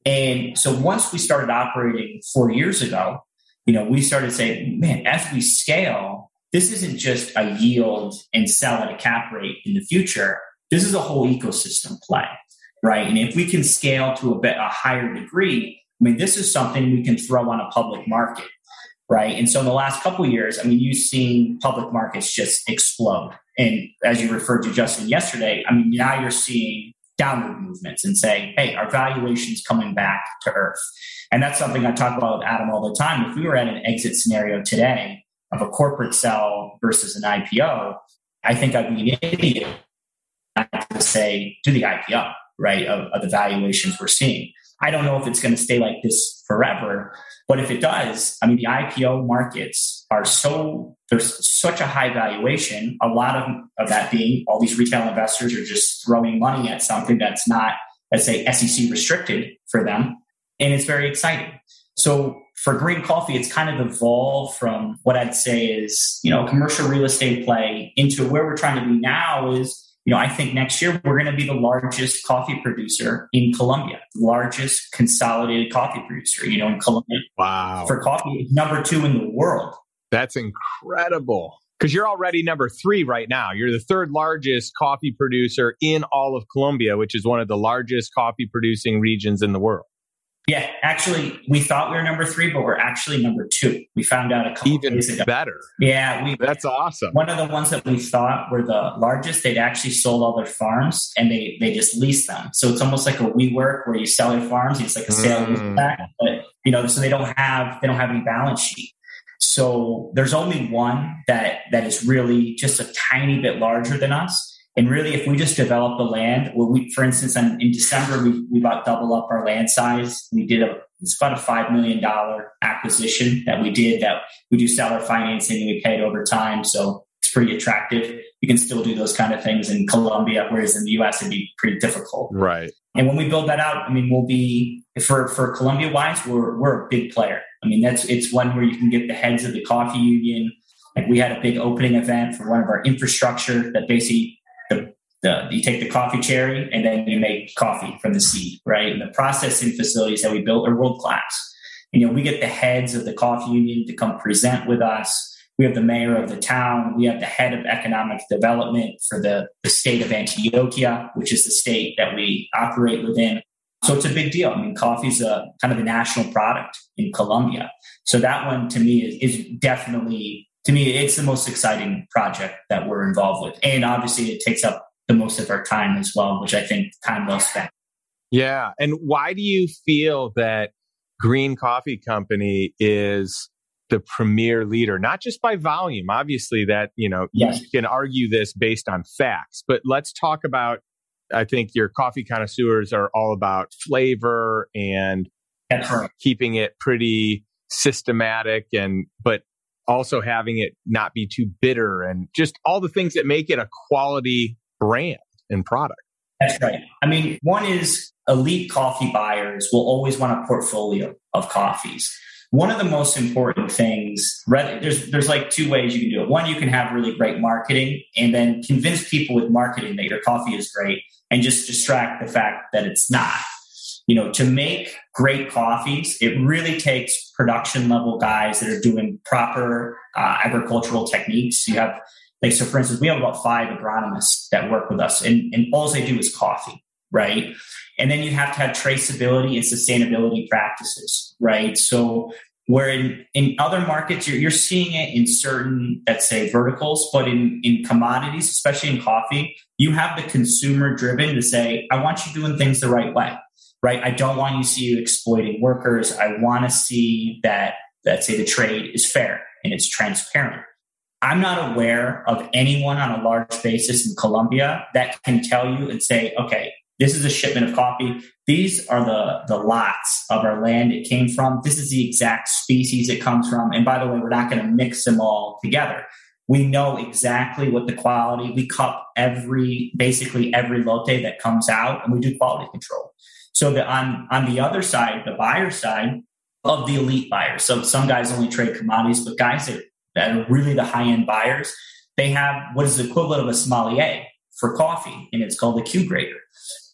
And so once we started operating four years ago, you know, we started saying, man, as we scale, this isn't just a yield and sell at a cap rate in the future. This is a whole ecosystem play, right? And if we can scale to a bit a higher degree, I mean, this is something we can throw on a public market, right? And so in the last couple years, I mean, you've seen public markets just explode. And as you referred to Justin yesterday, I mean, now you're seeing downward movements and saying, hey, our valuation's coming back to earth. And that's something I talk about with Adam all the time. If we were at an exit scenario today of a corporate sell versus an IPO, I think I'd be an idiot to say, do the IPO, right, of, of the valuations we're seeing. I don't know if it's going to stay like this forever, but if it does, I mean, the IPO markets are so, there's such a high valuation. A lot of, of that being all these retail investors are just throwing money at something that's not, let's say, SEC restricted for them. And it's very exciting. So for green coffee, it's kind of evolved from what I'd say is, you know, commercial real estate play into where we're trying to be now is you know, I think next year we're going to be the largest coffee producer in Colombia, largest consolidated coffee producer, you know, in Colombia. Wow. For coffee, number two in the world. That's incredible. Because you're already number three right now. You're the third largest coffee producer in all of Colombia, which is one of the largest coffee producing regions in the world. Yeah, actually, we thought we were number three, but we're actually number two. We found out a couple even days ago. better. Yeah, we. That's awesome. One of the ones that we thought were the largest, they'd actually sold all their farms and they they just leased them. So it's almost like a WeWork where you sell your farms. It's like a sale mm. back, but you know, so they don't have they don't have any balance sheet. So there's only one that that is really just a tiny bit larger than us and really, if we just develop the land, well, we, for instance, in, in December, we, we about double up our land size. We did a, it's about a $5 million acquisition that we did that we do seller financing and we pay it over time. So it's pretty attractive. You can still do those kind of things in Colombia, whereas in the US, it'd be pretty difficult. Right. And when we build that out, I mean, we'll be, for, for Colombia wise, we're, we're a big player. I mean, that's, it's one where you can get the heads of the coffee union. Like we had a big opening event for one of our infrastructure that basically the, you take the coffee cherry and then you make coffee from the seed, right? And the processing facilities that we built are world class. You know, we get the heads of the coffee union to come present with us. We have the mayor of the town. We have the head of economic development for the, the state of Antioquia, which is the state that we operate within. So it's a big deal. I mean, coffee is a kind of a national product in Colombia. So that one to me is, is definitely, to me, it's the most exciting project that we're involved with. And obviously it takes up the most of our time as well, which I think time well spent. Yeah. And why do you feel that Green Coffee Company is the premier leader, not just by volume? Obviously, that, you know, yes. you can argue this based on facts, but let's talk about. I think your coffee connoisseurs are all about flavor and keeping it pretty systematic and but also having it not be too bitter and just all the things that make it a quality brand and product. That's right. I mean, one is elite coffee buyers will always want a portfolio of coffees. One of the most important things, there's there's like two ways you can do it. One, you can have really great marketing and then convince people with marketing that your coffee is great and just distract the fact that it's not. You know, to make great coffees, it really takes production level guys that are doing proper uh, agricultural techniques. You have like, so for instance, we have about five agronomists that work with us, and, and all they do is coffee, right? And then you have to have traceability and sustainability practices, right? So where in, in other markets, you're, you're seeing it in certain, let's say, verticals, but in, in commodities, especially in coffee, you have the consumer driven to say, I want you doing things the right way, right? I don't want you to see you exploiting workers. I want to see that, let's say, the trade is fair and it's transparent I'm not aware of anyone on a large basis in Colombia that can tell you and say, okay, this is a shipment of coffee. These are the, the lots of our land it came from. This is the exact species it comes from. And by the way, we're not going to mix them all together. We know exactly what the quality, we cup every, basically every lote that comes out and we do quality control. So that on, on the other side, the buyer side of the elite buyers. So some guys only trade commodities, but guys that, that are really the high end buyers, they have what is the equivalent of a sommelier for coffee, and it's called a Q grader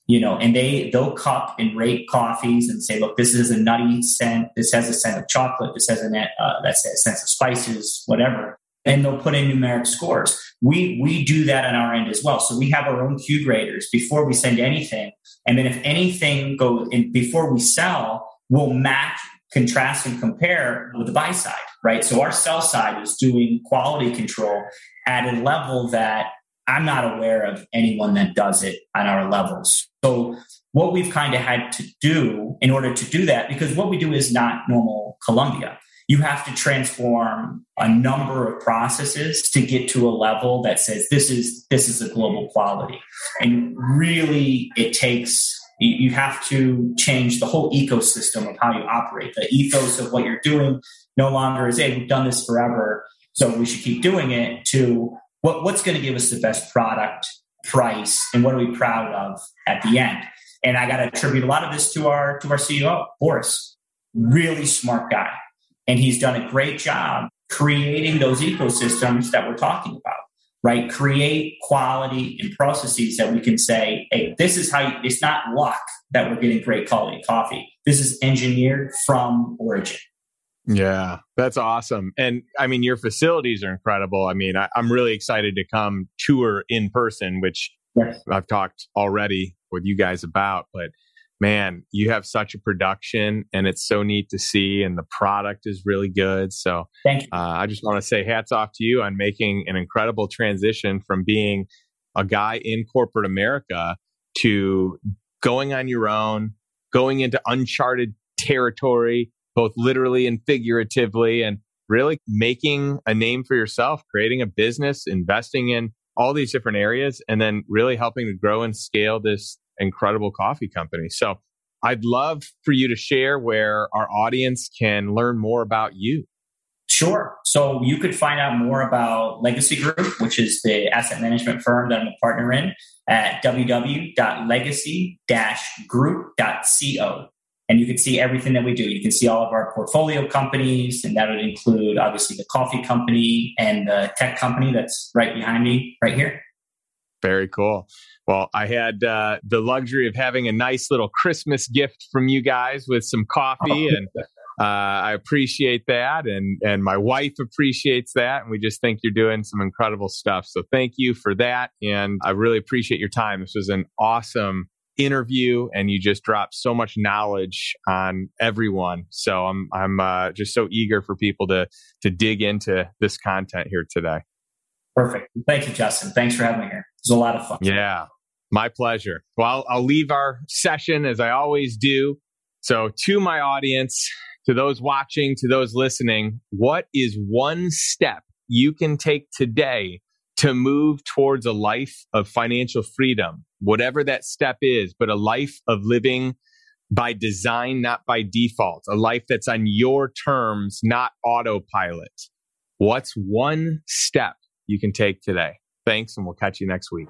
you know, and they they'll cup and rate coffees and say, look, this is a nutty scent. This has a scent of chocolate. This has a uh, that's a sense of spices, whatever. And they'll put in numeric scores. We we do that on our end as well. So we have our own Q graders before we send anything, and then if anything goes in before we sell, we'll match, contrast, and compare with the buy side, right? So our sell side is doing quality control at a level that I'm not aware of anyone that does it on our levels. So what we've kind of had to do in order to do that, because what we do is not normal Colombia. You have to transform a number of processes to get to a level that says this is this is a global quality. And really it takes you have to change the whole ecosystem of how you operate. The ethos of what you're doing no longer is, hey, we've done this forever, so we should keep doing it, to what, what's going to give us the best product, price, and what are we proud of at the end? And I got to attribute a lot of this to our to our CEO, Boris. Really smart guy, and he's done a great job creating those ecosystems that we're talking about. Right, create quality and processes that we can say, "Hey, this is how." You, it's not luck that we're getting great quality coffee. This is engineered from origin. Yeah, that's awesome. And I mean, your facilities are incredible. I mean, I, am really excited to come tour in person, which yes. I've talked already with you guys about. But man, you have such a production and it's so neat to see. And the product is really good. So Thank you. Uh, I just want to say hats off to you on making an incredible transition from being a guy in corporate America to going on your own, going into uncharted territory both literally and figuratively, and really making a name for yourself, creating a business, investing in all these different areas, and then really helping to grow and scale this incredible coffee company. So I'd love for you to share where our audience can learn more about you. Sure. So you could find out more about Legacy Group, which is the asset management firm that I'm a partner in, at www.legacy-group.co and you can see everything that we do. You can see all of our portfolio companies, and that would include obviously the coffee company and the tech company that's right behind me, right here. Very cool. Well, I had uh, the luxury of having a nice little Christmas gift from you guys with some coffee, oh. and uh, I appreciate that, and and my wife appreciates that, and we just think you're doing some incredible stuff. So thank you for that, and I really appreciate your time. This was an awesome interview and you just dropped so much knowledge on everyone. So I'm I'm uh, just so eager for people to to dig into this content here today. Perfect. Thank you, Justin. Thanks for having me here. Was a lot of fun. Yeah, my pleasure. Well, I'll, I'll leave our session as I always do. So to my audience, to those watching, to those listening, what is one step you can take today to move towards a life of financial freedom? whatever that step is, but a life of living by design, not by default, a life that's on your terms, not autopilot. What's one step you can take today? Thanks, and we'll catch you next week.